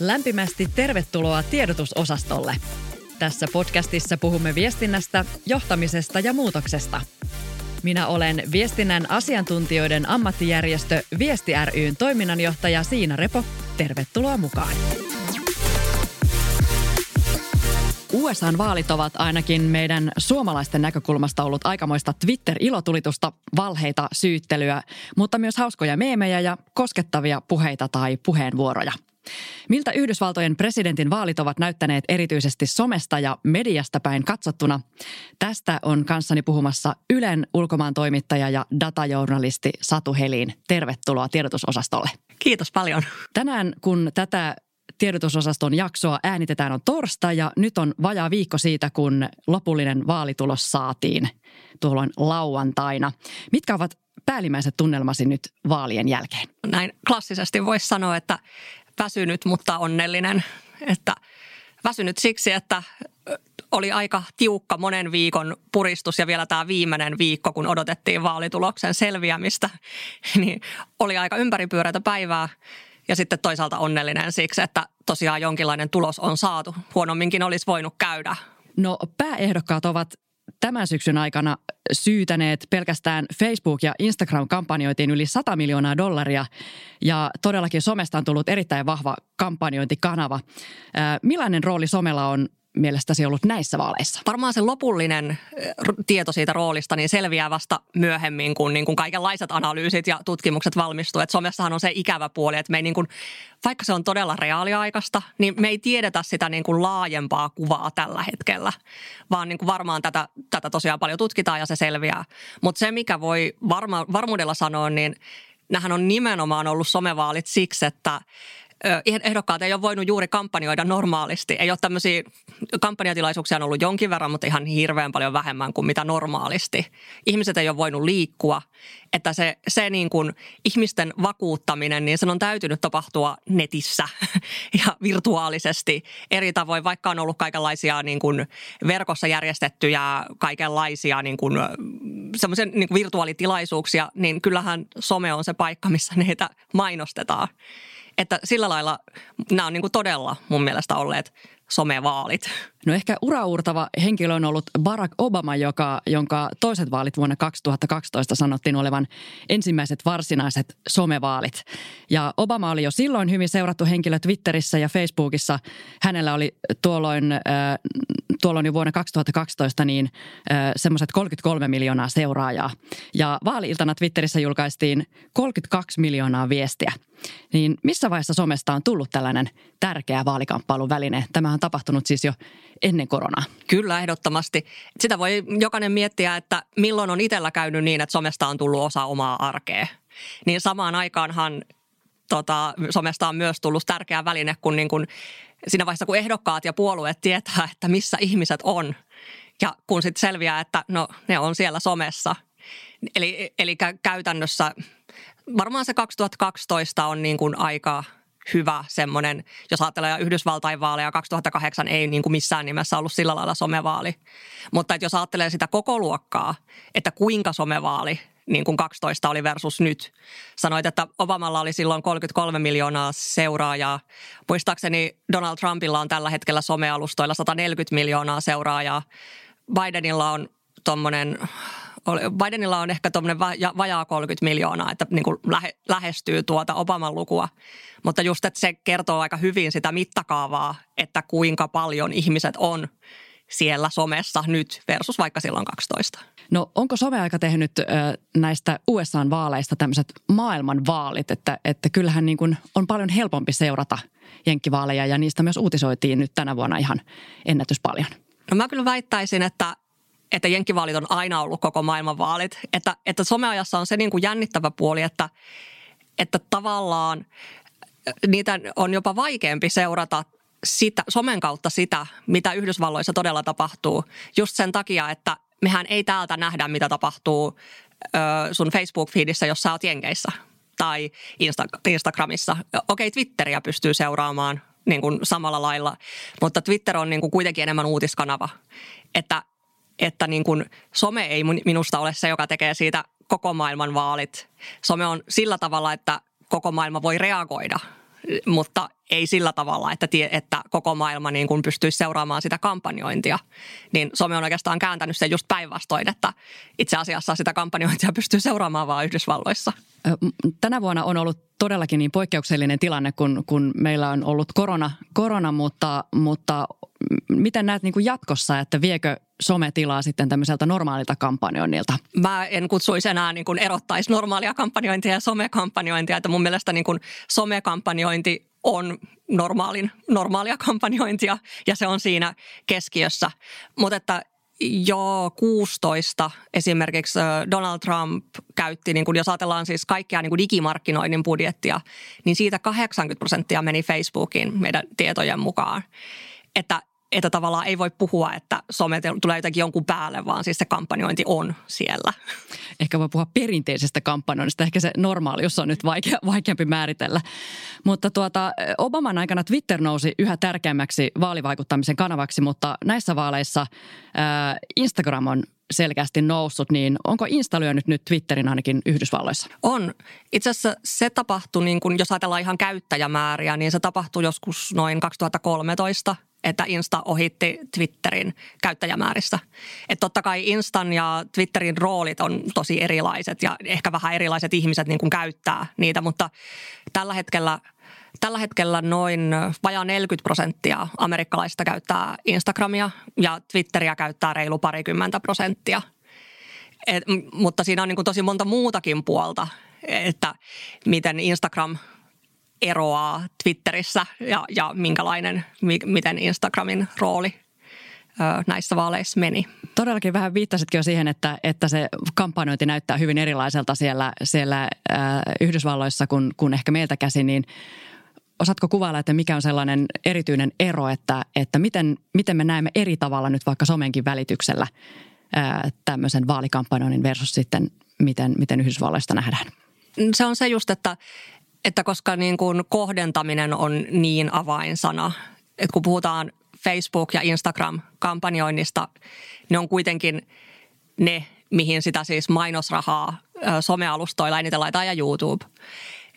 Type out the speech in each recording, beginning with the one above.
Lämpimästi tervetuloa tiedotusosastolle. Tässä podcastissa puhumme viestinnästä, johtamisesta ja muutoksesta. Minä olen viestinnän asiantuntijoiden ammattijärjestö Viesti ryn toiminnanjohtaja Siina Repo. Tervetuloa mukaan. USAn vaalit ovat ainakin meidän suomalaisten näkökulmasta ollut aikamoista Twitter-ilotulitusta, valheita, syyttelyä, mutta myös hauskoja meemejä ja koskettavia puheita tai puheenvuoroja – Miltä Yhdysvaltojen presidentin vaalit ovat näyttäneet erityisesti somesta ja mediasta päin katsottuna? Tästä on kanssani puhumassa Ylen ulkomaan toimittaja ja datajournalisti Satu Helin. Tervetuloa tiedotusosastolle. Kiitos paljon. Tänään kun tätä tiedotusosaston jaksoa äänitetään on torstai ja nyt on vajaa viikko siitä, kun lopullinen vaalitulos saatiin tuolloin lauantaina. Mitkä ovat päällimmäiset tunnelmasi nyt vaalien jälkeen? Näin klassisesti voisi sanoa, että väsynyt, mutta onnellinen. Että väsynyt siksi, että oli aika tiukka monen viikon puristus ja vielä tämä viimeinen viikko, kun odotettiin vaalituloksen selviämistä, niin oli aika ympäripyöreätä päivää. Ja sitten toisaalta onnellinen siksi, että tosiaan jonkinlainen tulos on saatu. Huonomminkin olisi voinut käydä. No pääehdokkaat ovat tämän syksyn aikana syytäneet pelkästään Facebook- ja Instagram-kampanjoitiin yli 100 miljoonaa dollaria ja todellakin somesta on tullut erittäin vahva kampanjointikanava. Millainen rooli somella on mielestäsi ollut näissä vaaleissa? Varmaan se lopullinen tieto siitä roolista niin selviää vasta myöhemmin, kun, niin kuin kaikenlaiset analyysit ja tutkimukset valmistuu. Et somessahan on se ikävä puoli, että me ei niin kuin, vaikka se on todella reaaliaikaista, niin me ei tiedetä sitä niin kuin laajempaa kuvaa tällä hetkellä, vaan niin kuin varmaan tätä, tätä tosiaan paljon tutkitaan ja se selviää. Mutta se, mikä voi varma, varmuudella sanoa, niin nämähän on nimenomaan ollut somevaalit siksi, että ehdokkaat ei ole voinut juuri kampanjoida normaalisti. Ei ole tämmöisiä kampanjatilaisuuksia on ollut jonkin verran, mutta ihan hirveän paljon vähemmän kuin mitä normaalisti. Ihmiset ei ole voinut liikkua, että se, se niin kuin ihmisten vakuuttaminen, niin sen on täytynyt tapahtua netissä ja virtuaalisesti eri tavoin, vaikka on ollut kaikenlaisia niin kuin verkossa järjestettyjä kaikenlaisia niin kuin, semmoisen niin kuin virtuaalitilaisuuksia, niin kyllähän some on se paikka, missä niitä mainostetaan. Että sillä lailla nämä on niin kuin todella mun mielestä olleet somevaalit. No ehkä uraurtava henkilö on ollut Barack Obama, joka, jonka toiset vaalit vuonna 2012 sanottiin olevan ensimmäiset varsinaiset somevaalit. Ja Obama oli jo silloin hyvin seurattu henkilö Twitterissä ja Facebookissa. Hänellä oli tuolloin, äh, tuolloin jo vuonna 2012 niin äh, semmoiset 33 miljoonaa seuraajaa. Ja vaali-iltana Twitterissä julkaistiin 32 miljoonaa viestiä. Niin missä vaiheessa somesta on tullut tällainen tärkeä vaalikamppailun väline? Tämähän on tapahtunut siis jo ennen koronaa. Kyllä, ehdottomasti. Sitä voi jokainen miettiä, että milloin on itsellä käynyt niin, että somesta on tullut osa omaa arkea. Niin samaan aikaanhan tota, somesta on myös tullut tärkeä väline, kun, niin kun siinä vaiheessa kun ehdokkaat ja puolueet tietää, että missä ihmiset on. Ja kun sitten selviää, että no ne on siellä somessa. Eli, eli käytännössä varmaan se 2012 on niin kuin aika – hyvä semmoinen, jos ajattelee Yhdysvaltain vaaleja, 2008 ei niin kuin missään nimessä ollut sillä lailla somevaali. Mutta että jos ajattelee sitä koko luokkaa, että kuinka somevaali niin kuin 12 oli versus nyt. Sanoit, että Obamalla oli silloin 33 miljoonaa seuraajaa. Muistaakseni Donald Trumpilla on tällä hetkellä somealustoilla 140 miljoonaa seuraajaa. Bidenilla on tuommoinen Bidenilla on ehkä tuommoinen vajaa 30 miljoonaa, että niin kuin lähe, lähestyy tuota Obaman lukua. Mutta just, että se kertoo aika hyvin sitä mittakaavaa, että kuinka paljon ihmiset on siellä somessa nyt versus vaikka silloin 12. No onko someaika tehnyt äh, näistä USA-vaaleista tämmöiset maailman vaalit, että, että kyllähän niin kuin on paljon helpompi seurata jenkkivaaleja ja niistä myös uutisoitiin nyt tänä vuonna ihan ennätys paljon. No mä kyllä väittäisin, että että jenkkivaalit on aina ollut koko maailman vaalit. Että, että someajassa on se niin kuin jännittävä puoli, että, että tavallaan niitä on jopa vaikeampi seurata sitä, somen kautta sitä, mitä Yhdysvalloissa todella tapahtuu. Just sen takia, että mehän ei täältä nähdä, mitä tapahtuu ö, sun Facebook-feedissä, jos sä oot Jenkeissä tai Insta- Instagramissa. Okei, Twitteriä pystyy seuraamaan niin kuin samalla lailla, mutta Twitter on niin kuin kuitenkin enemmän uutiskanava. Että että niin kuin some ei minusta ole se, joka tekee siitä koko maailman vaalit. Some on sillä tavalla, että koko maailma voi reagoida, mutta ei sillä tavalla, että, tie, että koko maailma niin kuin pystyisi seuraamaan sitä kampanjointia. Niin some on oikeastaan kääntänyt sen just päinvastoin, että itse asiassa sitä kampanjointia pystyy seuraamaan vain Yhdysvalloissa. Tänä vuonna on ollut todellakin niin poikkeuksellinen tilanne, kun, kun meillä on ollut korona, korona mutta, mutta miten näet niin kuin jatkossa, että viekö sometilaa sitten tämmöiseltä normaalilta kampanjoinnilta? Mä en kutsuisi enää niin kuin erottaisi normaalia kampanjointia ja somekampanjointia, että mun mielestä niin kuin somekampanjointi on normaalin, normaalia kampanjointia ja se on siinä keskiössä. Mutta että jo 16 esimerkiksi Donald Trump käytti, niin kun jos ajatellaan siis kaikkea niin kuin digimarkkinoinnin budjettia, niin siitä 80 prosenttia meni Facebookiin meidän tietojen mukaan. Että että tavallaan ei voi puhua, että some tulee jotenkin jonkun päälle, vaan siis se kampanjointi on siellä. Ehkä voi puhua perinteisestä kampanjoinnista, ehkä se normaalius on nyt vaikea, vaikeampi määritellä. Mutta tuota, Obaman aikana Twitter nousi yhä tärkeämmäksi vaalivaikuttamisen kanavaksi, mutta näissä vaaleissa ää, Instagram on selkeästi noussut, niin onko Insta lyönyt nyt Twitterin ainakin Yhdysvalloissa? On. Itse asiassa se tapahtui, niin kun, jos ajatellaan ihan käyttäjämääriä, niin se tapahtui joskus noin 2013 – että Insta ohitti Twitterin käyttäjämääristä. Että totta kai Instan ja Twitterin roolit on tosi erilaiset ja ehkä vähän erilaiset ihmiset niin kuin käyttää niitä, mutta tällä hetkellä – Tällä hetkellä noin vajaa 40 prosenttia amerikkalaisista käyttää Instagramia ja Twitteriä käyttää reilu parikymmentä prosenttia. Et, mutta siinä on niin kuin tosi monta muutakin puolta, että miten Instagram eroaa Twitterissä ja, ja minkälainen, miten Instagramin rooli näissä vaaleissa meni. Todellakin vähän viittasitkin jo siihen, että, että se kampanjointi näyttää hyvin erilaiselta siellä, siellä äh, Yhdysvalloissa kuin, kuin ehkä meiltä käsin, niin osaatko kuvailla, että mikä on sellainen erityinen ero, että, että miten, miten me näemme eri tavalla nyt vaikka somenkin välityksellä äh, tämmöisen vaalikampanjoinnin versus sitten miten, miten Yhdysvalloista nähdään? Se on se just, että, että koska niin kuin kohdentaminen on niin avainsana, että kun puhutaan Facebook- ja Instagram-kampanjoinnista, ne on kuitenkin ne, mihin sitä siis mainosrahaa somealustoilla eniten laitetaan ja YouTube.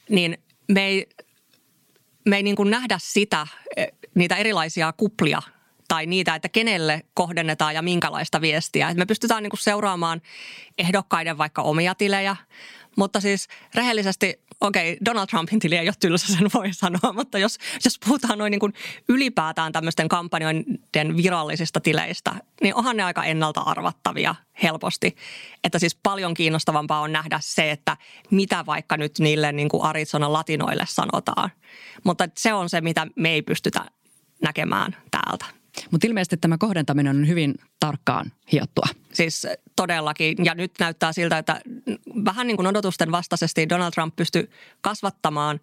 Niin me ei, me ei niin kuin nähdä sitä, niitä erilaisia kuplia tai niitä, että kenelle kohdennetaan ja minkälaista viestiä. Me pystytään niin kuin seuraamaan ehdokkaiden vaikka omia tilejä, mutta siis rehellisesti okei, okay, Donald Trumpin tili ei ole tylsä, sen voi sanoa, mutta jos, jos puhutaan noin niin kuin ylipäätään tämmöisten kampanjoiden virallisista tileistä, niin onhan ne aika ennalta arvattavia helposti. Että siis paljon kiinnostavampaa on nähdä se, että mitä vaikka nyt niille niin kuin Arizona latinoille sanotaan. Mutta se on se, mitä me ei pystytä näkemään täältä. Mutta ilmeisesti tämä kohdentaminen on hyvin tarkkaan hiottua. Siis todellakin. Ja nyt näyttää siltä, että vähän niin kuin odotusten vastaisesti Donald Trump pystyi kasvattamaan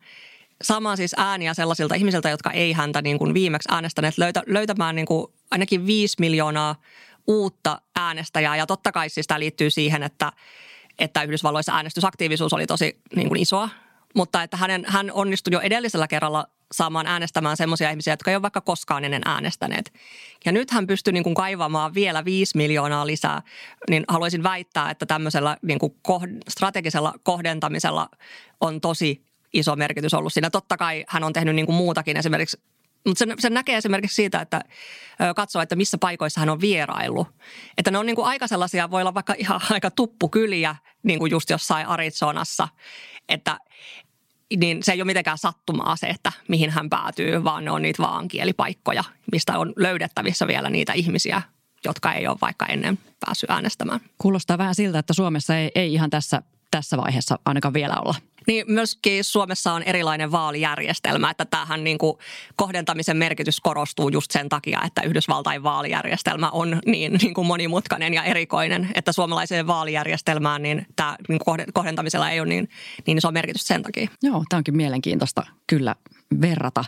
saamaan siis ääniä sellaisilta ihmisiltä, jotka ei häntä niin kuin viimeksi äänestäneet, löytä, löytämään niin kuin ainakin viisi miljoonaa uutta äänestäjää. Ja totta kai siis tämä liittyy siihen, että, että Yhdysvalloissa äänestysaktiivisuus oli tosi niin kuin isoa. Mutta että hänen, hän onnistui jo edellisellä kerralla saamaan äänestämään semmoisia ihmisiä, jotka ei ole vaikka koskaan ennen äänestäneet. Ja nyt hän pystyy niin kuin kaivamaan vielä 5 miljoonaa lisää, niin haluaisin väittää, että tämmöisellä niin kuin strategisella kohdentamisella on tosi iso merkitys ollut siinä. Totta kai hän on tehnyt niin kuin muutakin esimerkiksi mutta sen, sen näkee esimerkiksi siitä, että katsoo, että missä paikoissa hän on vierailu. Että ne on niin kuin aika sellaisia, voi olla vaikka ihan aika tuppukyliä, niin kuin just jossain Arizonassa. Että niin se ei ole mitenkään sattumaa se, että mihin hän päätyy, vaan ne on niitä vaan kielipaikkoja, mistä on löydettävissä vielä niitä ihmisiä, jotka ei ole vaikka ennen päässyt äänestämään. Kuulostaa vähän siltä, että Suomessa ei, ei ihan tässä, tässä vaiheessa ainakaan vielä olla. Niin myöskin Suomessa on erilainen vaalijärjestelmä, että tämähän niin kuin kohdentamisen merkitys korostuu just sen takia, että Yhdysvaltain vaalijärjestelmä on niin, niin kuin monimutkainen ja erikoinen, että suomalaiseen vaalijärjestelmään niin tämä niin kohdentamisella ei ole niin, niin iso merkitys sen takia. Joo, tämä onkin mielenkiintoista kyllä verrata.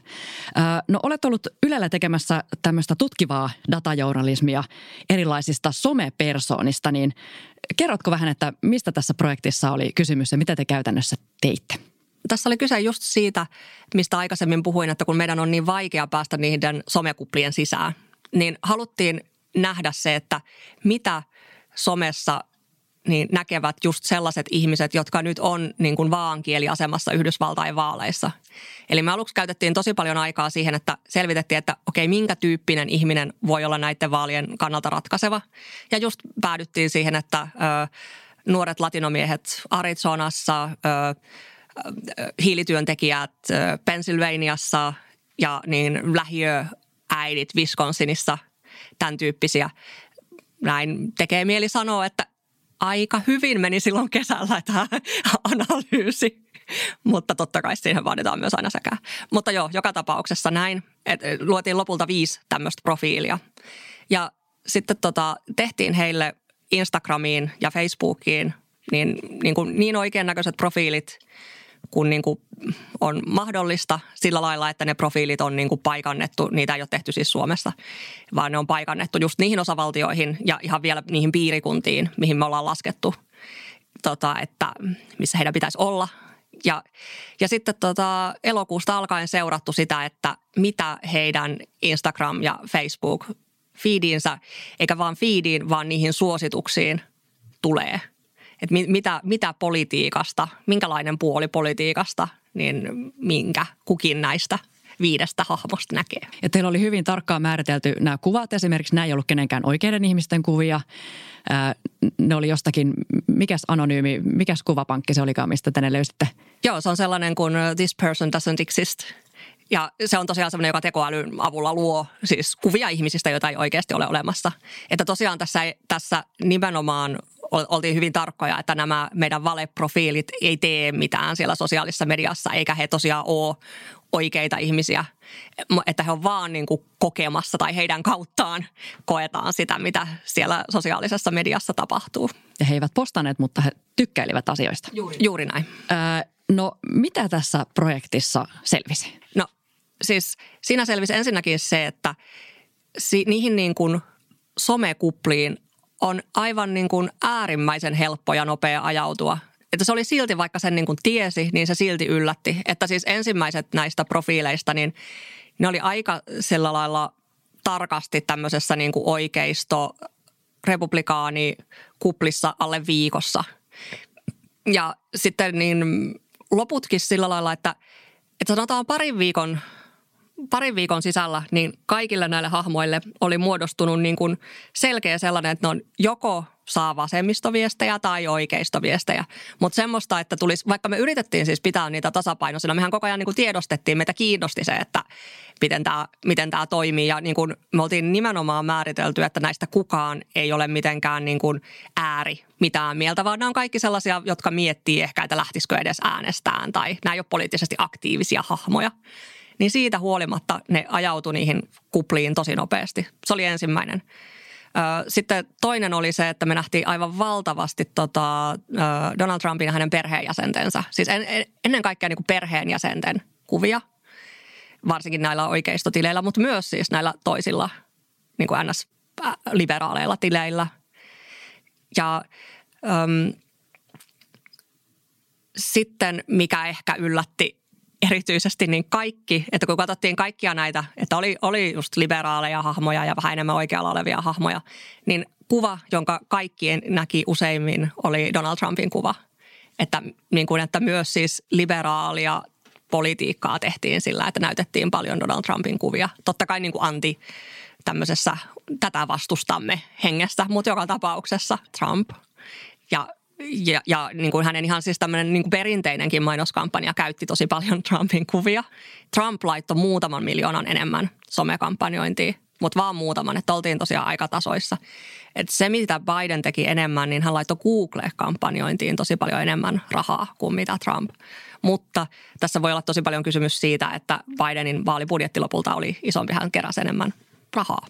No olet ollut Ylellä tekemässä tämmöistä tutkivaa datajournalismia erilaisista somepersoonista, niin kerrotko vähän, että mistä tässä projektissa oli kysymys ja mitä te käytännössä teitte? Tässä oli kyse just siitä, mistä aikaisemmin puhuin, että kun meidän on niin vaikea päästä niiden somekuplien sisään, niin haluttiin nähdä se, että mitä somessa niin näkevät just sellaiset ihmiset, jotka nyt on niin kuin vaankieliasemassa Yhdysvaltain vaaleissa. Eli me aluksi käytettiin tosi paljon aikaa siihen, että selvitettiin, että okei, minkä tyyppinen ihminen voi olla näiden vaalien kannalta ratkaiseva. Ja just päädyttiin siihen, että ö, nuoret latinomiehet Arizonassa, ö, hiilityöntekijät Pennsylvaniassa ja niin lähiöäidit Wisconsinissa, tämän tyyppisiä. Näin tekee mieli sanoa, että aika hyvin meni silloin kesällä tämä analyysi. Mutta totta kai siihen vaaditaan myös aina sekä. Mutta joo, joka tapauksessa näin. Et luotiin lopulta viisi tämmöistä profiilia. Ja sitten tota, tehtiin heille Instagramiin ja Facebookiin niin, niin, kuin niin oikean näköiset profiilit – kun niin kuin on mahdollista sillä lailla, että ne profiilit on niin kuin paikannettu. Niitä ei ole tehty siis Suomessa, vaan ne on paikannettu just niihin osavaltioihin ja ihan vielä niihin piirikuntiin, mihin me ollaan laskettu, tota, että missä heidän pitäisi olla. Ja, ja sitten tota, elokuusta alkaen seurattu sitä, että mitä heidän Instagram ja Facebook feediinsä, eikä vaan feediin, vaan niihin suosituksiin tulee – että mitä, mitä politiikasta, minkälainen puoli politiikasta, niin minkä kukin näistä viidestä hahmosta näkee. Ja teillä oli hyvin tarkkaan määritelty nämä kuvat. Esimerkiksi nämä ei ollut kenenkään oikeiden ihmisten kuvia. ne oli jostakin, mikäs anonyymi, mikäs kuvapankki se olikaan, mistä te ne löysitte? Joo, se on sellainen kuin This person doesn't exist. Ja se on tosiaan sellainen, joka tekoälyn avulla luo siis kuvia ihmisistä, joita ei oikeasti ole olemassa. Että tosiaan tässä, tässä nimenomaan oltiin hyvin tarkkoja, että nämä meidän valeprofiilit ei tee mitään siellä sosiaalisessa mediassa, eikä he tosiaan ole oikeita ihmisiä, että he on vaan niin kuin kokemassa tai heidän kauttaan koetaan sitä, mitä siellä sosiaalisessa mediassa tapahtuu. Ja he eivät postanneet, mutta he tykkäilivät asioista. Juuri, Juuri näin. Öö, no mitä tässä projektissa selvisi? No siis siinä selvisi ensinnäkin se, että si- niihin niin kuin somekupliin on aivan niin kuin äärimmäisen helppo ja nopea ajautua. Että se oli silti, vaikka sen niin kuin tiesi, niin se silti yllätti. Että siis ensimmäiset näistä profiileista, niin ne oli aika sillä lailla tarkasti tämmöisessä niin kuin oikeisto republikaani kuplissa alle viikossa. Ja sitten niin loputkin sillä lailla, että, että sanotaan parin viikon parin viikon sisällä niin kaikille näille hahmoille oli muodostunut niin kuin selkeä sellainen, että ne on joko saa vasemmistoviestejä tai oikeistoviestejä. Mutta semmoista, että tulisi, vaikka me yritettiin siis pitää niitä tasapainoisina, mehän koko ajan niin kuin tiedostettiin, meitä kiinnosti se, että miten tämä miten tää toimii. Ja niin kuin me oltiin nimenomaan määritelty, että näistä kukaan ei ole mitenkään niin kuin ääri mitään mieltä, vaan nämä on kaikki sellaisia, jotka miettii ehkä, että lähtisikö edes äänestään tai nämä ei ole poliittisesti aktiivisia hahmoja niin siitä huolimatta ne ajautui niihin kupliin tosi nopeasti. Se oli ensimmäinen. Sitten toinen oli se, että me nähtiin aivan valtavasti tota Donald Trumpin ja hänen perheenjäsentensä. Siis en, ennen kaikkea niin kuin perheenjäsenten kuvia, varsinkin näillä oikeistotileillä, mutta myös siis näillä toisilla niin kuin NS-liberaaleilla tileillä. Ja äm, sitten mikä ehkä yllätti erityisesti niin kaikki, että kun katsottiin kaikkia näitä, että oli, oli just liberaaleja hahmoja ja vähän enemmän oikealla olevia hahmoja, niin kuva, jonka kaikkien näki useimmin, oli Donald Trumpin kuva. Että, niin kuin, että myös siis liberaalia politiikkaa tehtiin sillä, että näytettiin paljon Donald Trumpin kuvia. Totta kai niin kuin anti tämmöisessä tätä vastustamme hengessä, mutta joka tapauksessa Trump. Ja ja, ja niin kuin hänen ihan siis tämmöinen niin kuin perinteinenkin mainoskampanja käytti tosi paljon Trumpin kuvia. Trump laittoi muutaman miljoonan enemmän somekampanjointiin, mutta vaan muutaman, että oltiin tosiaan aikatasoissa. Et se, mitä Biden teki enemmän, niin hän laittoi Google-kampanjointiin tosi paljon enemmän rahaa kuin mitä Trump. Mutta tässä voi olla tosi paljon kysymys siitä, että Bidenin vaalibudjetti lopulta oli isompi, hän keräsi enemmän rahaa.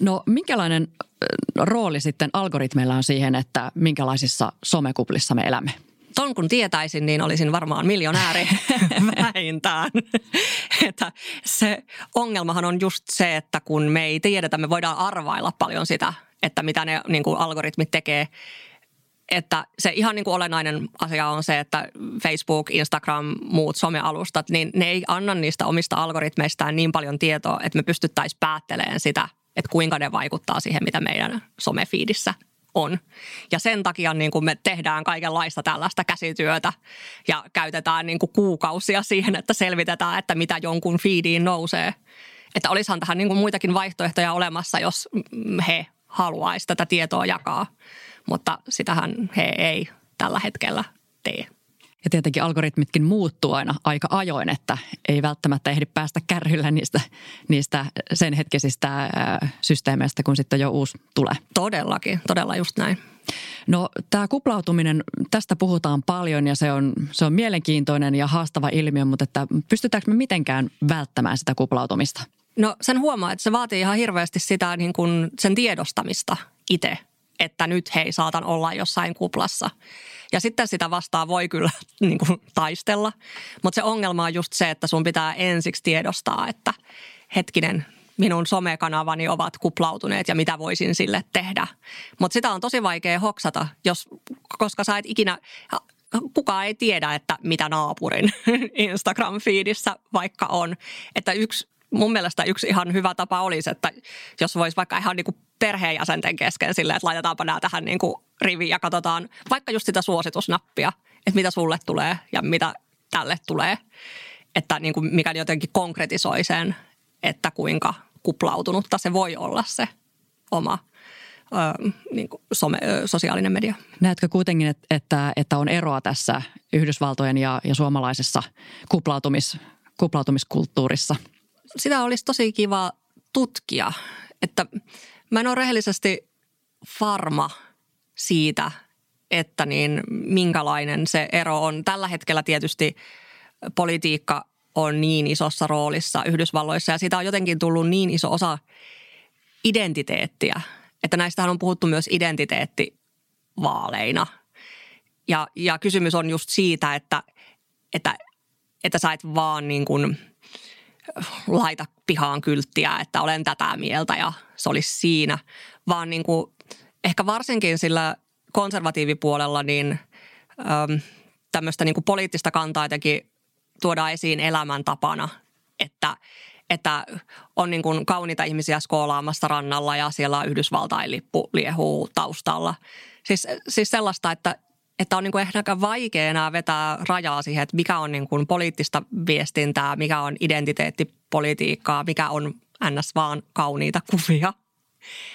No minkälainen rooli sitten algoritmeilla on siihen, että minkälaisissa somekuplissa me elämme? Ton kun tietäisin, niin olisin varmaan miljonääri vähintään. että se ongelmahan on just se, että kun me ei tiedetä, me voidaan arvailla paljon sitä, että mitä ne niin kuin algoritmit tekee. Että se ihan niin kuin olennainen asia on se, että Facebook, Instagram, muut somealustat, niin ne ei anna niistä omista algoritmeistaan niin paljon tietoa, että me pystyttäisiin päättelemään sitä – että kuinka ne vaikuttaa siihen, mitä meidän somefiidissä on. Ja sen takia niin kuin me tehdään kaikenlaista tällaista käsityötä ja käytetään niin kuin kuukausia siihen, että selvitetään, että mitä jonkun feediin nousee. Että olisihan tähän niin kuin muitakin vaihtoehtoja olemassa, jos he haluaisi tätä tietoa jakaa, mutta sitähän he ei tällä hetkellä tee. Ja tietenkin algoritmitkin muuttuu aina aika ajoin, että ei välttämättä ehdi päästä kärryllä niistä, niistä sen hetkisistä systeemeistä, kun sitten jo uusi tulee. Todellakin, todella just näin. No tämä kuplautuminen, tästä puhutaan paljon ja se on, se on mielenkiintoinen ja haastava ilmiö, mutta että pystytäänkö me mitenkään välttämään sitä kuplautumista? No sen huomaa, että se vaatii ihan hirveästi sitä niin kuin sen tiedostamista itse, että nyt hei saatan olla jossain kuplassa. Ja sitten sitä vastaan voi kyllä niin kuin, taistella, mutta se ongelma on just se, että sun pitää ensiksi tiedostaa, että hetkinen, minun somekanavani ovat kuplautuneet ja mitä voisin sille tehdä. Mutta sitä on tosi vaikea hoksata, jos, koska sä et ikinä, kukaan ei tiedä, että mitä naapurin Instagram-fiidissä vaikka on. Että yksi mun mielestä yksi ihan hyvä tapa olisi, että jos voisi vaikka ihan niin kuin perheenjäsenten kesken silleen, että laitetaanpa nämä tähän niin kuin riviin ja katsotaan vaikka just sitä suositusnappia, että mitä sulle tulee ja mitä tälle tulee. Että niin kuin mikä jotenkin konkretisoi sen, että kuinka kuplautunutta se voi olla se oma ö, niin kuin some, ö, sosiaalinen media. Näetkö kuitenkin, että, että on eroa tässä Yhdysvaltojen ja, ja suomalaisessa kuplautumis, kuplautumiskulttuurissa – sitä olisi tosi kiva tutkia, että mä en ole rehellisesti farma siitä, että niin minkälainen se ero on. Tällä hetkellä tietysti politiikka on niin isossa roolissa Yhdysvalloissa ja siitä on jotenkin tullut niin iso osa identiteettiä, että näistähän on puhuttu myös identiteettivaaleina. Ja, ja kysymys on just siitä, että, että, että sä et vaan niin kuin – laita pihaan kylttiä, että olen tätä mieltä ja se olisi siinä, vaan niin kuin ehkä varsinkin sillä konservatiivipuolella niin äm, tämmöistä niin kuin poliittista kantaa jotenkin tuodaan esiin elämäntapana, että, että on niin kuin kauniita ihmisiä skoolaamassa rannalla ja siellä Yhdysvaltain lippu liehuu taustalla. Siis, siis sellaista, että että on niin kuin ehkä vaikea enää vetää rajaa siihen, että mikä on niin kuin poliittista viestintää, mikä on identiteettipolitiikkaa, mikä on ns. vaan kauniita kuvia.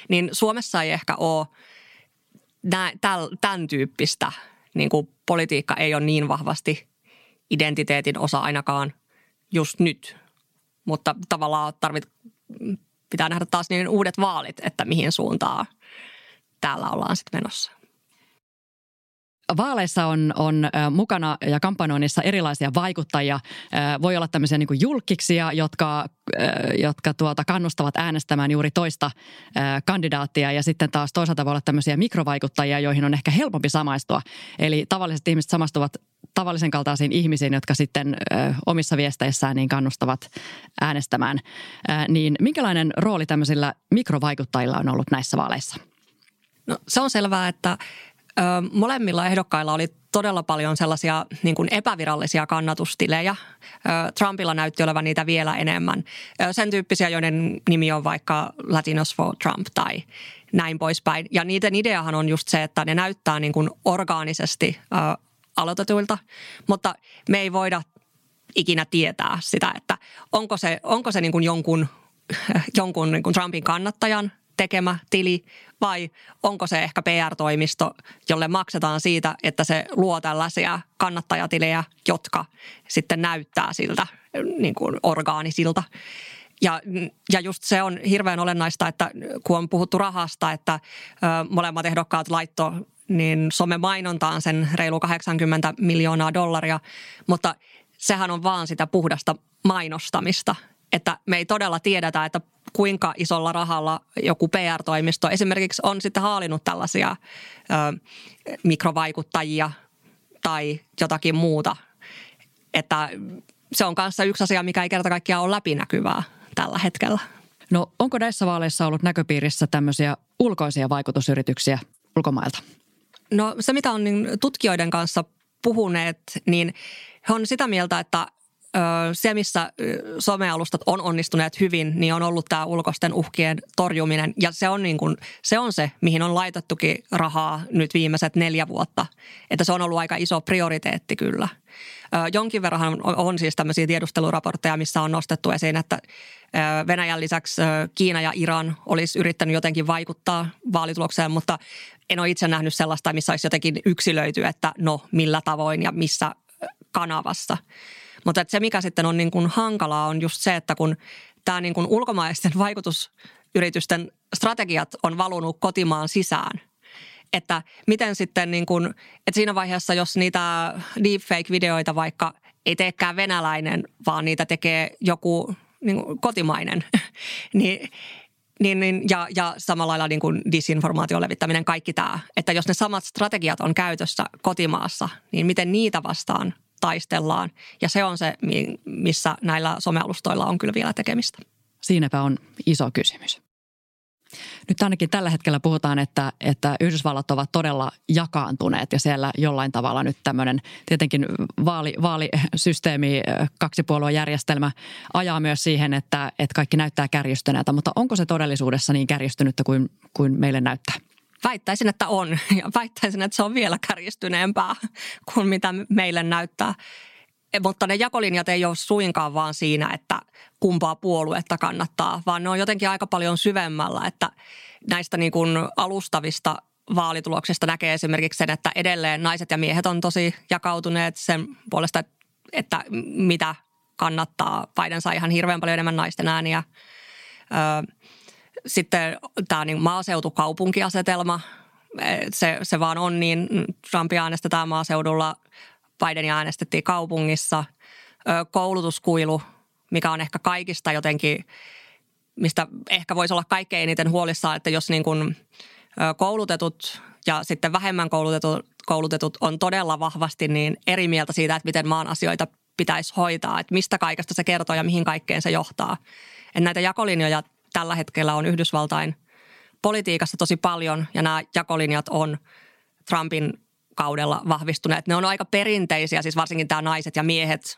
Niin Suomessa ei ehkä ole tämän tyyppistä niin kuin politiikka ei ole niin vahvasti identiteetin osa ainakaan just nyt. Mutta tavallaan tarvit, pitää nähdä taas niin uudet vaalit, että mihin suuntaan täällä ollaan sitten menossa. Vaaleissa on, on mukana ja kampanjoinnissa erilaisia vaikuttajia. Voi olla tämmöisiä niin julkiksia, jotka, jotka tuota kannustavat äänestämään juuri toista kandidaattia ja sitten taas toisaalta voi olla tämmöisiä mikrovaikuttajia, joihin on ehkä helpompi samaistua. Eli tavalliset ihmiset samastuvat tavallisen kaltaisiin ihmisiin, jotka sitten omissa viesteissään niin kannustavat äänestämään. Niin minkälainen rooli tämmöisillä mikrovaikuttajilla on ollut näissä vaaleissa? No, se on selvää, että molemmilla ehdokkailla oli todella paljon sellaisia niin kuin epävirallisia kannatustilejä. Trumpilla näytti olevan niitä vielä enemmän. Sen tyyppisiä, joiden nimi on vaikka Latinos for Trump tai näin poispäin. Ja niiden ideahan on just se, että ne näyttää niin kuin orgaanisesti aloitetuilta, mutta me ei voida ikinä tietää sitä, että onko se, onko se niin kuin jonkun, jonkun niin kuin Trumpin kannattajan tekemä tili vai onko se ehkä PR-toimisto, jolle maksetaan siitä, että se luo tällaisia kannattajatilejä, jotka sitten näyttää siltä niin kuin orgaanisilta. Ja, ja just se on hirveän olennaista, että kun on puhuttu rahasta, että ö, molemmat ehdokkaat laitto niin mainontaan sen reilu 80 miljoonaa dollaria, mutta sehän on vaan sitä puhdasta mainostamista – että me ei todella tiedetä, että kuinka isolla rahalla joku PR-toimisto esimerkiksi on sitten haalinut tällaisia ö, mikrovaikuttajia tai jotakin muuta. Että se on kanssa yksi asia, mikä ei kerta kaikkiaan ole läpinäkyvää tällä hetkellä. No onko näissä vaaleissa ollut näköpiirissä tämmöisiä ulkoisia vaikutusyrityksiä ulkomailta? No se, mitä on niin tutkijoiden kanssa puhuneet, niin he on sitä mieltä, että se, missä somealustat on onnistuneet hyvin, niin on ollut tämä ulkoisten uhkien torjuminen. Ja se on, niin kuin, se on se, mihin on laitettukin rahaa nyt viimeiset neljä vuotta. Että se on ollut aika iso prioriteetti kyllä. Jonkin verran on siis tämmöisiä tiedusteluraportteja, missä on nostettu esiin, että Venäjän lisäksi Kiina ja Iran olisi yrittänyt jotenkin vaikuttaa vaalitulokseen, mutta en ole itse nähnyt sellaista, missä olisi jotenkin yksilöity, että no millä tavoin ja missä kanavassa. Mutta se, mikä sitten on niin kuin hankalaa, on just se, että kun tämä niin kuin ulkomaisten vaikutusyritysten strategiat on valunut kotimaan sisään – että miten sitten niin kuin, että siinä vaiheessa, jos niitä deepfake-videoita vaikka ei teekään venäläinen, vaan niitä tekee joku niin kuin kotimainen, niin niin, niin, ja, ja samalla lailla niin kuin disinformaation levittäminen, kaikki tämä. Että jos ne samat strategiat on käytössä kotimaassa, niin miten niitä vastaan taistellaan. Ja se on se, missä näillä somealustoilla on kyllä vielä tekemistä. Siinäpä on iso kysymys. Nyt ainakin tällä hetkellä puhutaan, että, että Yhdysvallat ovat todella jakaantuneet ja siellä jollain tavalla nyt tämmöinen tietenkin vaali, vaalisysteemi, kaksipuoluejärjestelmä ajaa myös siihen, että, että kaikki näyttää kärjistyneeltä. Mutta onko se todellisuudessa niin kärjistynyttä kuin, kuin meille näyttää? Väittäisin, että on ja väittäisin, että se on vielä kärjistyneempää kuin mitä meille näyttää. Mutta ne jakolinjat ei ole suinkaan vaan siinä, että kumpaa puoluetta kannattaa, vaan ne on jotenkin aika paljon syvemmällä, että näistä niin kuin alustavista vaalituloksista näkee esimerkiksi sen, että edelleen naiset ja miehet on tosi jakautuneet sen puolesta, että mitä kannattaa. Biden sai ihan hirveän paljon enemmän naisten ääniä. Sitten tämä niin maaseutukaupunkiasetelma, se, se vaan on niin. Trumpia äänestetään maaseudulla, Bidenia äänestettiin kaupungissa. Koulutuskuilu, mikä on ehkä kaikista jotenkin, mistä ehkä voisi olla kaikkein eniten huolissaan, että jos niin kuin koulutetut ja sitten vähemmän koulutetut, koulutetut on todella vahvasti niin eri mieltä siitä, että miten maan asioita pitäisi hoitaa, että mistä kaikesta se kertoo ja mihin kaikkeen se johtaa. Että näitä jakolinjoja tällä hetkellä on Yhdysvaltain politiikassa tosi paljon ja nämä jakolinjat on Trumpin kaudella vahvistuneet. Ne on aika perinteisiä, siis varsinkin tämä naiset ja miehet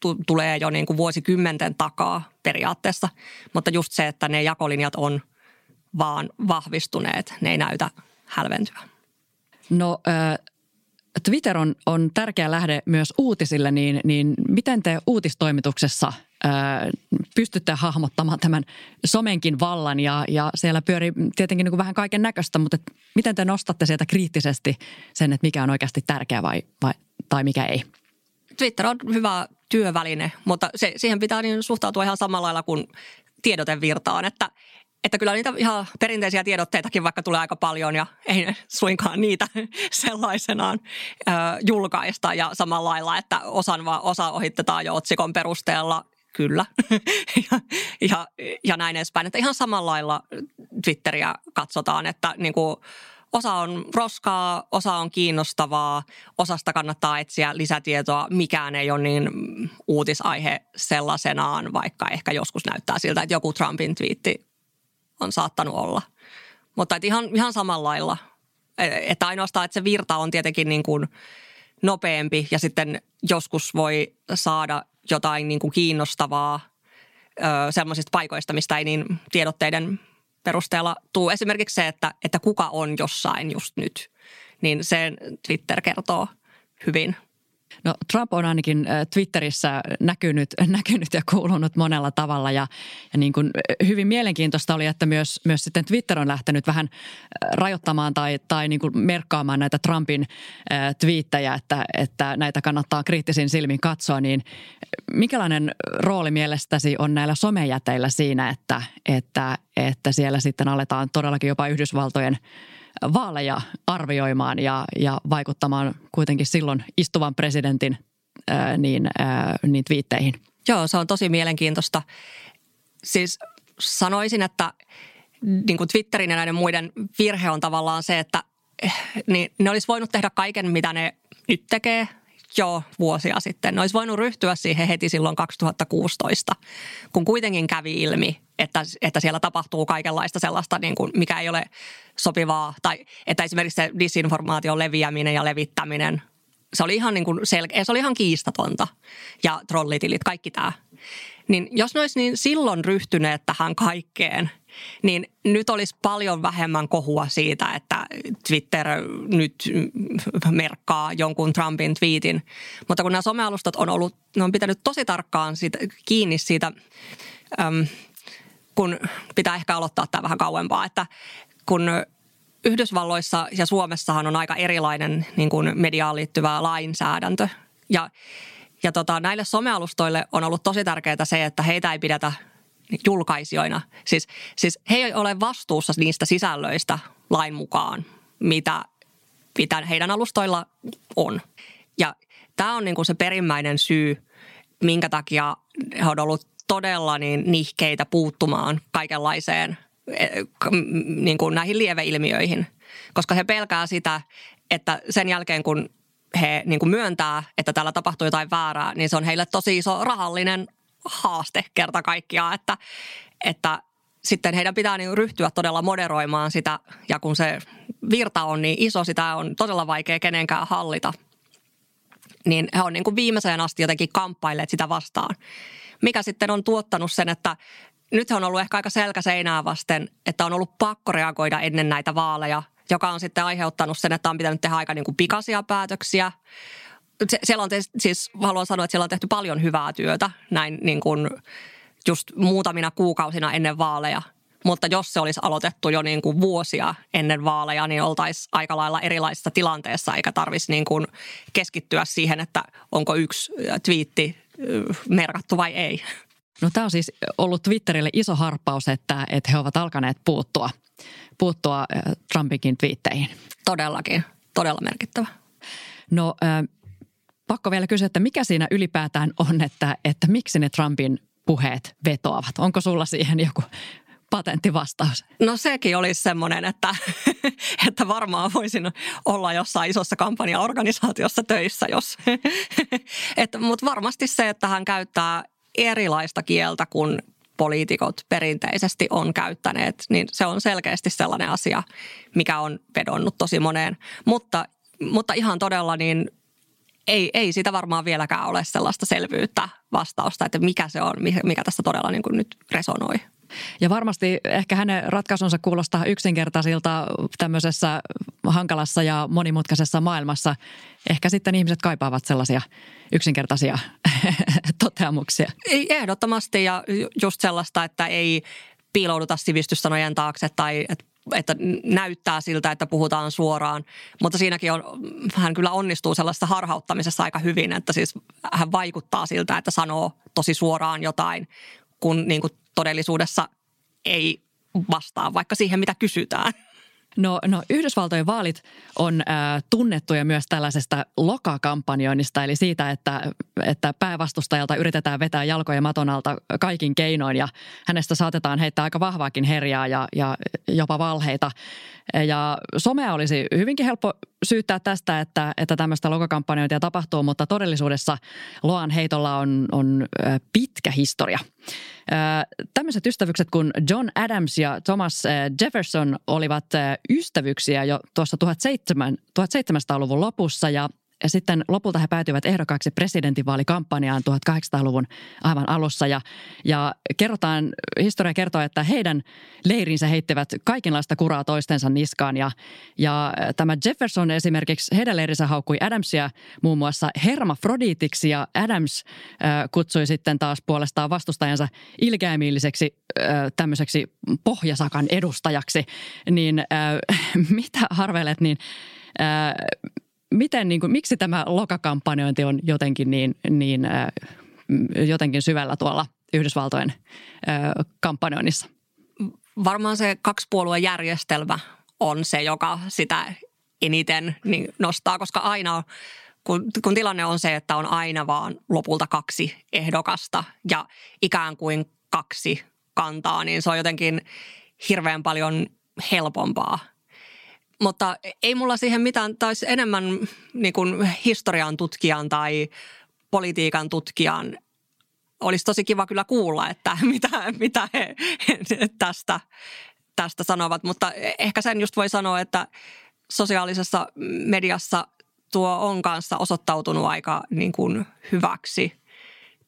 t- tulee jo niin kuin vuosikymmenten takaa periaatteessa. Mutta just se, että ne jakolinjat on vaan vahvistuneet, ne ei näytä hälventyä. No Twitter on, on tärkeä lähde myös uutisille, niin, niin miten te uutistoimituksessa – pystytte hahmottamaan tämän somenkin vallan ja, ja siellä pyörii tietenkin niin kuin vähän kaiken näköistä, mutta miten te nostatte sieltä kriittisesti sen, että mikä on oikeasti tärkeä vai, vai, tai mikä ei? Twitter on hyvä työväline, mutta se, siihen pitää niin suhtautua ihan samalla lailla kuin tiedotevirtaan, että että kyllä niitä ihan perinteisiä tiedotteitakin vaikka tulee aika paljon ja ei suinkaan niitä sellaisenaan ö, julkaista. Ja samalla lailla, että osan vaan, osa ohitetaan jo otsikon perusteella kyllä. ja, ja, ja näin edespäin. Että ihan samalla lailla Twitteriä katsotaan, että niin kuin osa on roskaa, osa on kiinnostavaa, osasta kannattaa etsiä lisätietoa. Mikään ei ole niin uutisaihe sellaisenaan, vaikka ehkä joskus näyttää siltä, että joku Trumpin twiitti on saattanut olla. Mutta että ihan, ihan samalla lailla. E, että ainoastaan, että se virta on tietenkin niin kuin nopeampi ja sitten joskus voi saada jotain niin kuin kiinnostavaa sellaisista paikoista, mistä ei niin tiedotteiden perusteella tuu. Esimerkiksi se, että, että kuka on jossain just nyt, niin sen Twitter kertoo hyvin. No Trump on ainakin Twitterissä näkynyt, näkynyt ja kuulunut monella tavalla ja, ja niin kuin hyvin mielenkiintoista oli, että myös, myös sitten Twitter on lähtenyt vähän rajoittamaan tai, tai niin kuin merkkaamaan näitä Trumpin twiittejä, että, että näitä kannattaa kriittisin silmin katsoa, niin minkälainen rooli mielestäsi on näillä somejäteillä siinä, että, että, että siellä sitten aletaan todellakin jopa Yhdysvaltojen – vaaleja arvioimaan ja, ja vaikuttamaan kuitenkin silloin istuvan presidentin ää, niin, ää, niin twiitteihin. Joo, se on tosi mielenkiintoista. Siis sanoisin, että niin kuin Twitterin ja näiden muiden virhe on tavallaan se, että eh, niin ne olisi voinut tehdä kaiken, mitä ne nyt tekee jo vuosia sitten. Ne olisi voinut ryhtyä siihen heti silloin 2016, kun kuitenkin kävi ilmi, että, että siellä tapahtuu kaikenlaista sellaista, niin kuin, mikä ei ole sopivaa. Tai että esimerkiksi se disinformaation leviäminen ja levittäminen se oli ihan niin kuin selkeä, se oli ihan kiistatonta. Ja trollitilit, kaikki tämä. Niin jos ne olisi niin silloin ryhtyneet tähän kaikkeen, niin nyt olisi paljon vähemmän kohua siitä, että Twitter nyt merkkaa jonkun Trumpin tweetin. Mutta kun nämä somealustat on ollut, ne on pitänyt tosi tarkkaan siitä, kiinni siitä, äm, kun pitää ehkä aloittaa tämä vähän kauempaa, että kun Yhdysvalloissa ja Suomessahan on aika erilainen niin kuin mediaan liittyvä lainsäädäntö. Ja, ja tota, näille somealustoille on ollut tosi tärkeää se, että heitä ei pidetä julkaisijoina. Siis, siis he ei ole vastuussa niistä sisällöistä lain mukaan, mitä, mitä heidän alustoilla on. Ja tämä on niin kuin se perimmäinen syy, minkä takia he on ollut todella niin nihkeitä puuttumaan kaikenlaiseen Eh, niin kuin näihin lieveilmiöihin, koska he pelkää sitä, että sen jälkeen kun he niin kuin myöntää, että täällä tapahtuu jotain väärää, niin se on heille tosi iso rahallinen haaste kerta kaikkiaan, että, että sitten heidän pitää niin ryhtyä todella moderoimaan sitä ja kun se virta on niin iso, sitä on todella vaikea kenenkään hallita, niin he on niin kuin viimeiseen asti jotenkin kamppailleet sitä vastaan. Mikä sitten on tuottanut sen, että nyt on ollut ehkä aika selkä seinää vasten, että on ollut pakko reagoida ennen näitä vaaleja, joka on sitten aiheuttanut sen, että on pitänyt tehdä aika niin kuin pikaisia päätöksiä. Se, siellä on te, siis haluan sanoa, että siellä on tehty paljon hyvää työtä näin niin kuin just muutamina kuukausina ennen vaaleja. Mutta jos se olisi aloitettu jo niin kuin vuosia ennen vaaleja, niin oltaisiin aika lailla erilaisessa tilanteessa, eikä tarvitsisi niin kuin keskittyä siihen, että onko yksi twiitti merkattu vai ei. No tämä on siis ollut Twitterille iso harppaus, että, että he ovat alkaneet puuttua, puuttua Trumpinkin twiitteihin. Todellakin, todella merkittävä. No äh, pakko vielä kysyä, että mikä siinä ylipäätään on, että, että miksi ne Trumpin puheet vetoavat? Onko sulla siihen joku patenttivastaus? No sekin olisi semmoinen, että, että varmaan voisin olla jossain isossa kampanjaorganisaatiossa töissä, jos. Mutta varmasti se, että hän käyttää erilaista kieltä kuin poliitikot perinteisesti on käyttäneet, niin se on selkeästi sellainen asia, mikä on vedonnut tosi moneen. Mutta, mutta ihan todella niin ei, ei sitä varmaan vieläkään ole sellaista selvyyttä vastausta, että mikä se on, mikä tässä todella niin kuin nyt resonoi. Ja varmasti ehkä hänen ratkaisunsa kuulostaa yksinkertaisilta tämmöisessä hankalassa ja monimutkaisessa maailmassa. Ehkä sitten ihmiset kaipaavat sellaisia yksinkertaisia toteamuksia. Ehdottomasti ja just sellaista, että ei piilouduta sivistyssanojen taakse tai että että näyttää siltä, että puhutaan suoraan. Mutta siinäkin on, hän kyllä onnistuu sellaisessa harhauttamisessa aika hyvin, että siis hän vaikuttaa siltä, että sanoo tosi suoraan jotain, kun niin kuin todellisuudessa ei vastaa vaikka siihen, mitä kysytään. No, no Yhdysvaltojen vaalit on äh, tunnettuja myös tällaisesta lokakampanjoinnista, eli siitä, että, että päävastustajalta yritetään vetää jalkoja maton alta kaikin keinoin ja hänestä saatetaan heittää aika vahvaakin herjaa ja, ja jopa valheita. Ja somea olisi hyvinkin helppo syyttää tästä, että, että tämmöistä lokakampanjointia tapahtuu, mutta todellisuudessa Loan heitolla on, on pitkä historia. Tämmöiset ystävykset kuin John Adams ja Thomas Jefferson olivat ystävyksiä jo tuossa 1700-luvun lopussa ja ja sitten lopulta he päätyivät ehdokkaaksi presidentinvaalikampanjaan 1800-luvun aivan alussa. Ja, ja kerrotaan, historia kertoo, että heidän leirinsä heittivät kaikenlaista kuraa toistensa niskaan. Ja, ja tämä Jefferson esimerkiksi, heidän leirinsä haukkui Adamsia muun muassa hermafroditiksi. Ja Adams äh, kutsui sitten taas puolestaan vastustajansa ilkeämielliseksi äh, tämmöiseksi pohjasakan edustajaksi. Niin äh, mitä harvelet, niin äh, miten, niin kuin, miksi tämä lokakampanjointi on jotenkin niin, niin äh, jotenkin syvällä tuolla Yhdysvaltojen äh, kampanjoinnissa? Varmaan se kaksipuoluejärjestelmä on se, joka sitä eniten niin nostaa, koska aina kun, kun tilanne on se, että on aina vaan lopulta kaksi ehdokasta ja ikään kuin kaksi kantaa, niin se on jotenkin hirveän paljon helpompaa mutta ei mulla siihen mitään, tai enemmän niin kuin historian tutkijan tai politiikan tutkijan olisi tosi kiva kyllä kuulla, että mitä, mitä he tästä, tästä sanovat. Mutta ehkä sen just voi sanoa, että sosiaalisessa mediassa tuo on kanssa osoittautunut aika niin kuin hyväksi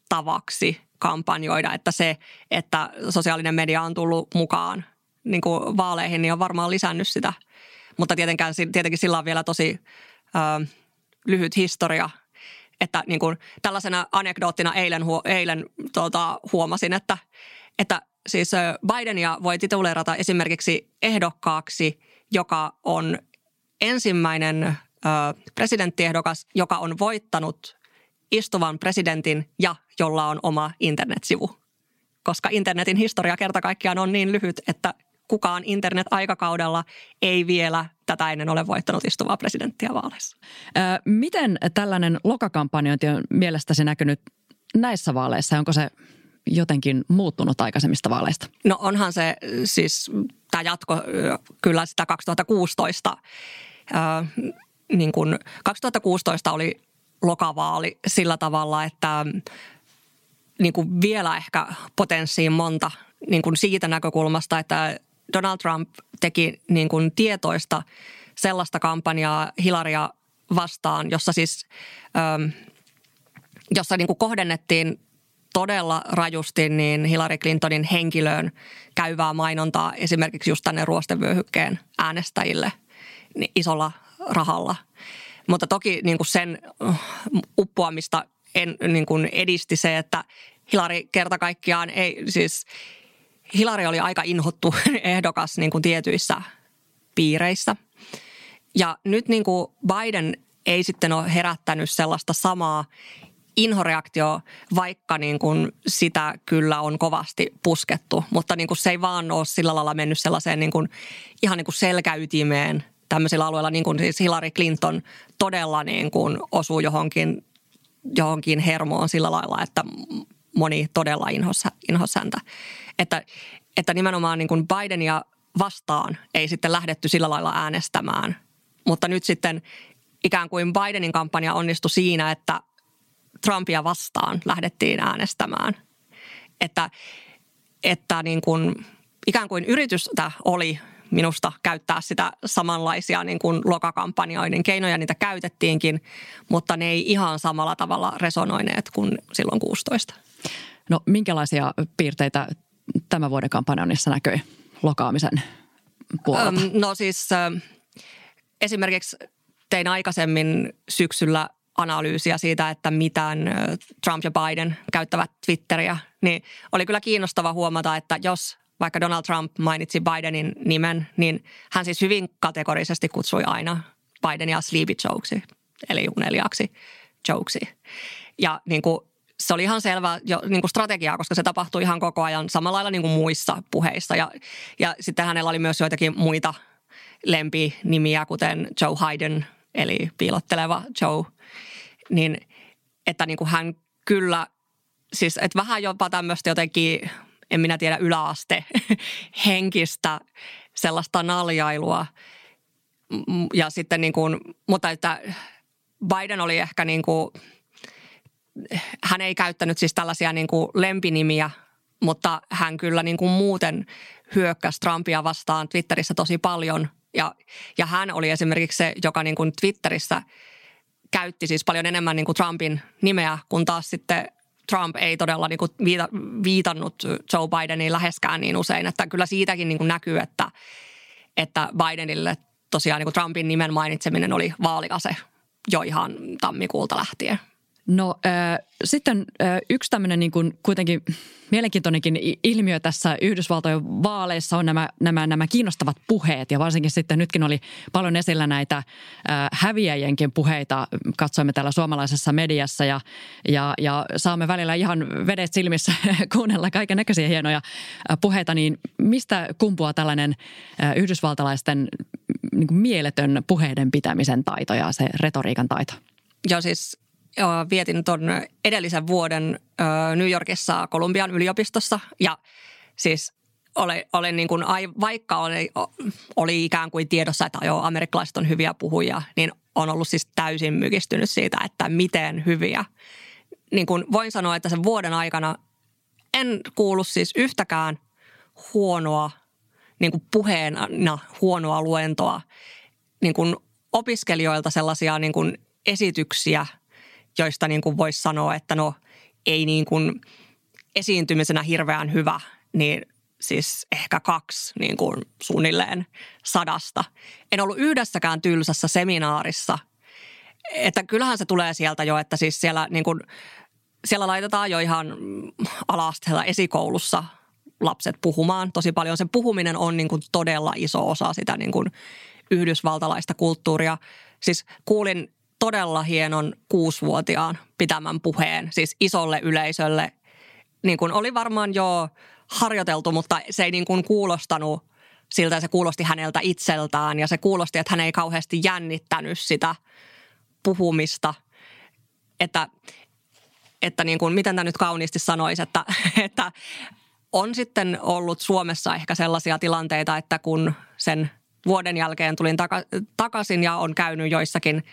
tavaksi kampanjoida, että se, että sosiaalinen media on tullut mukaan niin kuin vaaleihin, niin on varmaan lisännyt sitä. Mutta tietenkään, tietenkin sillä on vielä tosi ö, lyhyt historia, että niin kuin tällaisena anekdoottina eilen, eilen tuota, huomasin, että, että siis Bidenia voi tituleerata esimerkiksi ehdokkaaksi, joka on ensimmäinen ö, presidenttiehdokas, joka on voittanut istuvan presidentin ja jolla on oma internetsivu. Koska internetin historia kerta kaikkiaan on niin lyhyt, että kukaan internet-aikakaudella ei vielä tätä ennen ole voittanut istuvaa presidenttiä vaaleissa. Miten tällainen lokakampanjointi on mielestäsi näkynyt näissä vaaleissa? Onko se jotenkin muuttunut aikaisemmista vaaleista? No onhan se siis, tämä jatko kyllä sitä 2016. niin kuin 2016 oli lokavaali sillä tavalla, että niin kuin vielä ehkä potenssiin monta niin kuin siitä näkökulmasta, että Donald Trump teki niin kuin tietoista sellaista kampanjaa Hilaria vastaan, jossa siis ähm, jossa niin kuin kohdennettiin todella rajusti niin Hillary Clintonin henkilöön käyvää mainontaa esimerkiksi just tänne ruostevyöhykkeen äänestäjille niin isolla rahalla. Mutta toki niin kuin sen uh, uppoamista en, niin kuin edisti se, että Hillary kerta kaikkiaan ei siis – Hilari oli aika inhottu ehdokas niin kuin tietyissä piireissä. Ja nyt niin kuin Biden ei sitten ole herättänyt sellaista samaa inhoreaktio, vaikka niin kuin sitä kyllä on kovasti puskettu. Mutta niin kuin se ei vaan ole sillä lailla mennyt sellaiseen niin kuin, ihan niin kuin selkäytimeen tämmöisillä alueilla, niin kuin siis Hillary Clinton todella niin kuin osuu johonkin, johonkin hermoon sillä lailla, että moni todella inhossa, inhossa häntä. Että, että nimenomaan niin kuin Bidenia vastaan ei sitten lähdetty sillä lailla äänestämään. Mutta nyt sitten ikään kuin Bidenin kampanja onnistui siinä, että Trumpia vastaan lähdettiin äänestämään. Että, että niin kuin, ikään kuin yritystä oli minusta käyttää sitä samanlaisia niin kuin lokakampanjoiden keinoja. Niitä käytettiinkin, mutta ne ei ihan samalla tavalla resonoineet kuin silloin 16. No minkälaisia piirteitä tämän vuoden kampanjassa näkyi lokaamisen puolelta? Um, no siis äh, esimerkiksi tein aikaisemmin syksyllä analyysiä siitä, että miten Trump ja Biden käyttävät Twitteriä, niin oli kyllä kiinnostava huomata, että jos vaikka Donald Trump mainitsi Bidenin nimen, niin hän siis hyvin kategorisesti kutsui aina Bidenia sleepy jokeksi, eli uneliaksi jokeksi. Ja niin kuin se oli ihan selvä jo, niin kuin strategiaa, koska se tapahtui ihan koko ajan samalla lailla niin kuin muissa puheissa. Ja, ja sitten hänellä oli myös joitakin muita lempinimiä, kuten Joe Hayden, eli piilotteleva Joe. Niin, että niin kuin hän kyllä, siis että vähän jopa tämmöistä jotenkin, en minä tiedä, yläaste henkistä sellaista naljailua. Ja sitten niin kuin, mutta että Biden oli ehkä niin kuin – hän ei käyttänyt siis tällaisia niin kuin lempinimiä, mutta hän kyllä niin kuin muuten hyökkäsi Trumpia vastaan Twitterissä tosi paljon. Ja, ja hän oli esimerkiksi se, joka niin kuin Twitterissä käytti siis paljon enemmän niin kuin Trumpin nimeä, kun taas sitten Trump ei todella niin kuin viita, viitannut Joe Bideniin läheskään niin usein. Että kyllä siitäkin niin kuin näkyy, että, että Bidenille tosiaan niin kuin Trumpin nimen mainitseminen oli vaalikase jo ihan tammikuulta lähtien. No äh, sitten äh, yksi tämmöinen niin kuin kuitenkin mielenkiintoinenkin ilmiö tässä Yhdysvaltojen vaaleissa on nämä, nämä, nämä kiinnostavat puheet. Ja varsinkin sitten nytkin oli paljon esillä näitä äh, häviäjienkin puheita. Katsoimme täällä suomalaisessa mediassa ja, ja, ja saamme välillä ihan vedet silmissä kuunnella kaiken näköisiä hienoja puheita. Niin mistä kumpuaa tällainen äh, yhdysvaltalaisten niin kuin mieletön puheiden pitämisen taito ja se retoriikan taito? Joo siis vietin tuon edellisen vuoden New Yorkissa Kolumbian yliopistossa ja siis olen, olen niin kuin, vaikka oli, oli ikään kuin tiedossa, että joo, amerikkalaiset on hyviä puhujia, niin on ollut siis täysin mykistynyt siitä, että miten hyviä. Niin kuin voin sanoa, että sen vuoden aikana en kuullut siis yhtäkään huonoa niin kuin puheena huonoa luentoa niin kuin opiskelijoilta sellaisia niin kuin esityksiä, joista niin kuin voisi sanoa, että no ei niin kuin esiintymisenä hirveän hyvä, niin siis ehkä kaksi niin kuin suunnilleen sadasta. En ollut yhdessäkään tylsässä seminaarissa. Että kyllähän se tulee sieltä jo, että siis siellä, niin kuin, siellä laitetaan jo ihan alasteella esikoulussa lapset puhumaan tosi paljon. Se puhuminen on niin kuin todella iso osa sitä niin kuin yhdysvaltalaista kulttuuria. Siis kuulin todella hienon kuusivuotiaan pitämän puheen, siis isolle yleisölle. Niin kuin oli varmaan jo harjoiteltu, mutta se ei niin kuin kuulostanut siltä, se kuulosti häneltä itseltään ja se kuulosti, että hän ei kauheasti jännittänyt sitä puhumista. Että, että niin kuin, miten tämä nyt kauniisti sanoisi, että, että on sitten ollut Suomessa ehkä sellaisia tilanteita, että kun sen vuoden jälkeen tulin taka, takaisin ja on käynyt joissakin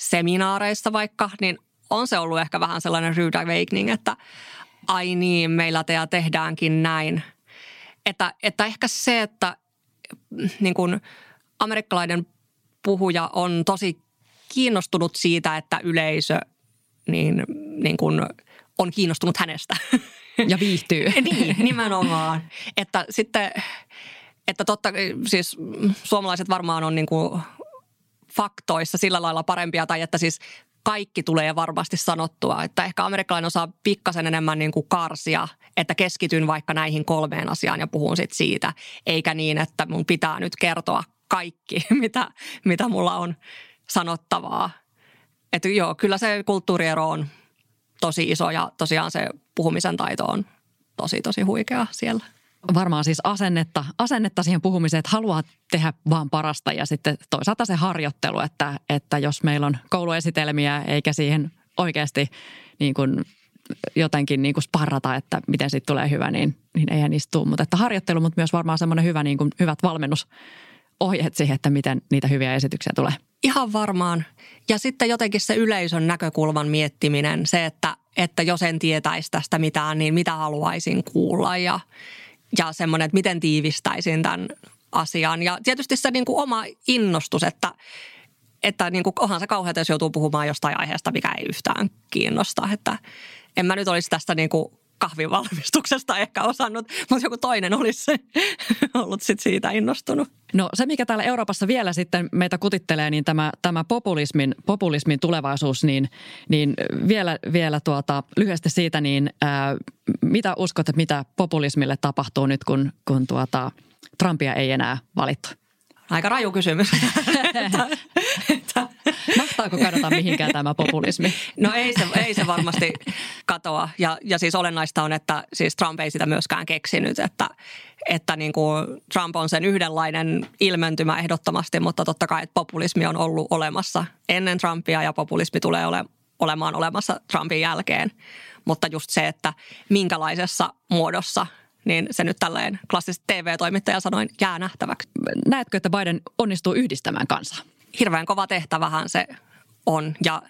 seminaareissa vaikka, niin on se ollut ehkä vähän sellainen rude awakening, että ai niin, meillä te tehdäänkin näin. Että, että ehkä se, että niin kuin amerikkalainen puhuja on tosi kiinnostunut siitä, että yleisö niin, niin kuin on kiinnostunut hänestä. Ja viihtyy. niin, nimenomaan. Että sitten, että totta, siis suomalaiset varmaan on niin kuin faktoissa sillä lailla parempia, tai että siis kaikki tulee varmasti sanottua. Että ehkä amerikkalainen osaa pikkasen enemmän niin kuin karsia, että keskityn vaikka näihin kolmeen asiaan ja puhun sitten siitä. Eikä niin, että mun pitää nyt kertoa kaikki, mitä, mitä mulla on sanottavaa. Että joo, kyllä se kulttuuriero on tosi iso ja tosiaan se puhumisen taito on tosi, tosi huikea siellä varmaan siis asennetta, asennetta siihen puhumiseen, että haluaa tehdä vaan parasta ja sitten toisaalta se harjoittelu, että, että jos meillä on kouluesitelmiä eikä siihen oikeasti niin kuin jotenkin niin kuin sparrata, että miten siitä tulee hyvä, niin, niin eihän niistä tule. Mutta että harjoittelu, mutta myös varmaan semmoinen hyvä, niin kuin, hyvät valmennusohjeet siihen, että miten niitä hyviä esityksiä tulee. Ihan varmaan. Ja sitten jotenkin se yleisön näkökulman miettiminen, se, että, että jos en tietäisi tästä mitään, niin mitä haluaisin kuulla ja – ja semmoinen, että miten tiivistäisin tämän asian. Ja tietysti se niin kuin oma innostus, että, että niin kuin, onhan se kauheata, jos joutuu puhumaan jostain aiheesta, mikä ei yhtään kiinnosta. Että en mä nyt olisi tästä niin kuin kahvivalmistuksesta ehkä osannut, mutta joku toinen olisi ollut sit siitä innostunut. No se, mikä täällä Euroopassa vielä sitten meitä kutittelee, niin tämä, tämä populismin, populismin tulevaisuus, niin, niin vielä, vielä tuota, lyhyesti siitä, niin ää, mitä uskot, että mitä populismille tapahtuu nyt, kun, kun tuota, Trumpia ei enää valittu? Aika raju kysymys. Mahtaako kadota mihinkään tämä populismi? No ei se, ei se varmasti katoa. Ja, ja siis olennaista on, että siis Trump ei sitä myöskään keksinyt, että, että niin kuin Trump on sen yhdenlainen ilmentymä ehdottomasti, mutta totta kai että populismi on ollut olemassa ennen Trumpia ja populismi tulee ole, olemaan olemassa Trumpin jälkeen. Mutta just se, että minkälaisessa muodossa niin se nyt tälleen klassisesti TV-toimittaja sanoin jää nähtäväksi. Näetkö, että Biden onnistuu yhdistämään kansaa? Hirveän kova tehtävähän se on ja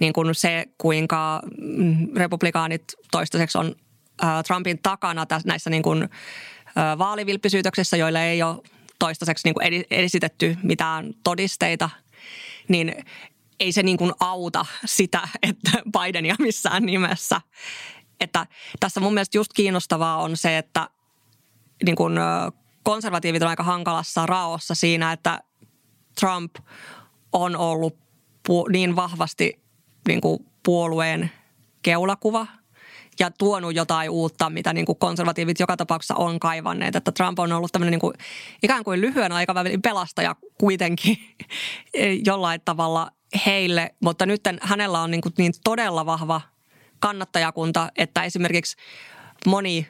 niin kuin se, kuinka mm, republikaanit toistaiseksi on Trumpin takana tässä, näissä niin kuin, vaalivilppisyytöksissä, joille ei ole toistaiseksi niin kuin esitetty mitään todisteita, niin ei se niin kuin auta sitä, että Bidenia missään nimessä. Että tässä mun mielestä just kiinnostavaa on se, että niin kuin konservatiivit on aika hankalassa raossa siinä, että Trump on ollut niin vahvasti niin kuin puolueen keulakuva ja tuonut jotain uutta, mitä niin kuin konservatiivit joka tapauksessa on kaivanneet. Että Trump on ollut tämmöinen niin kuin, ikään kuin lyhyen aikavälin pelastaja kuitenkin jollain tavalla heille, mutta nyt hänellä on niin, kuin niin todella vahva kannattajakunta, että esimerkiksi moni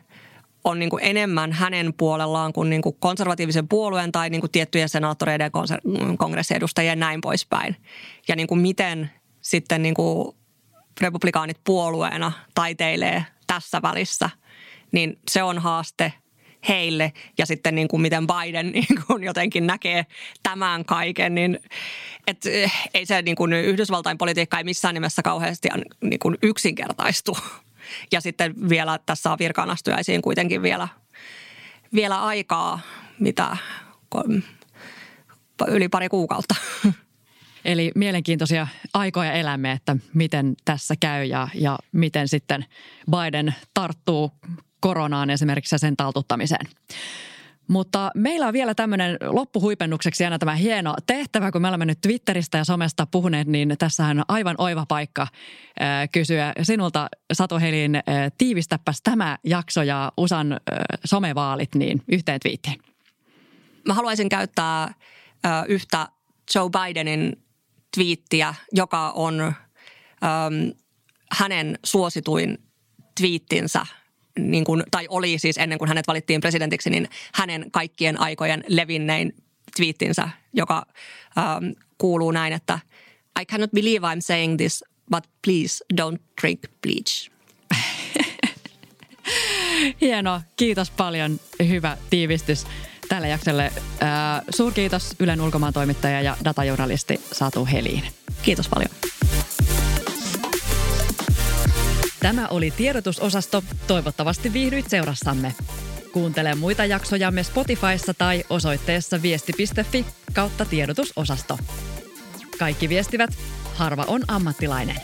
on niin kuin enemmän hänen puolellaan kuin, niin kuin konservatiivisen puolueen tai niin kuin tiettyjen senaattoreiden ja kongressiedustajien näin poispäin. Ja niin kuin miten sitten niin kuin republikaanit puolueena taiteilee tässä välissä, niin se on haaste heille ja sitten niin kuin miten Biden niin kuin jotenkin näkee tämän kaiken, niin et, eh, ei se niin kuin Yhdysvaltain politiikka ei missään nimessä kauheasti niin kuin yksinkertaistu. Ja sitten vielä tässä on virkaanastujaisiin kuitenkin vielä, vielä aikaa, mitä yli pari kuukautta. Eli mielenkiintoisia aikoja elämme, että miten tässä käy ja, ja miten sitten Biden tarttuu koronaan esimerkiksi sen taltuttamiseen. Mutta meillä on vielä tämmöinen loppuhuipennukseksi aina tämä hieno tehtävä, kun me olemme nyt Twitteristä ja somesta puhuneet, niin tässähän on aivan oiva paikka kysyä sinulta Satu Helin, tiivistäpäs tämä jakso ja USAn somevaalit niin yhteen twiittiin. Mä haluaisin käyttää yhtä Joe Bidenin twiittiä, joka on äm, hänen suosituin twiittinsä – niin kuin, tai oli siis ennen kuin hänet valittiin presidentiksi, niin hänen kaikkien aikojen levinnein twiittinsä, joka ähm, kuuluu näin, että I cannot believe I'm saying this, but please don't drink bleach. Hienoa. Kiitos paljon. Hyvä tiivistys tälle jaksolle. Äh, suurkiitos Ylen ulkomaan toimittaja ja datajournalisti Satu Heliin. Kiitos paljon. Tämä oli tiedotusosasto. Toivottavasti viihdyit seurassamme. Kuuntele muita jaksojamme Spotifyssa tai osoitteessa viesti.fi kautta tiedotusosasto. Kaikki viestivät, harva on ammattilainen.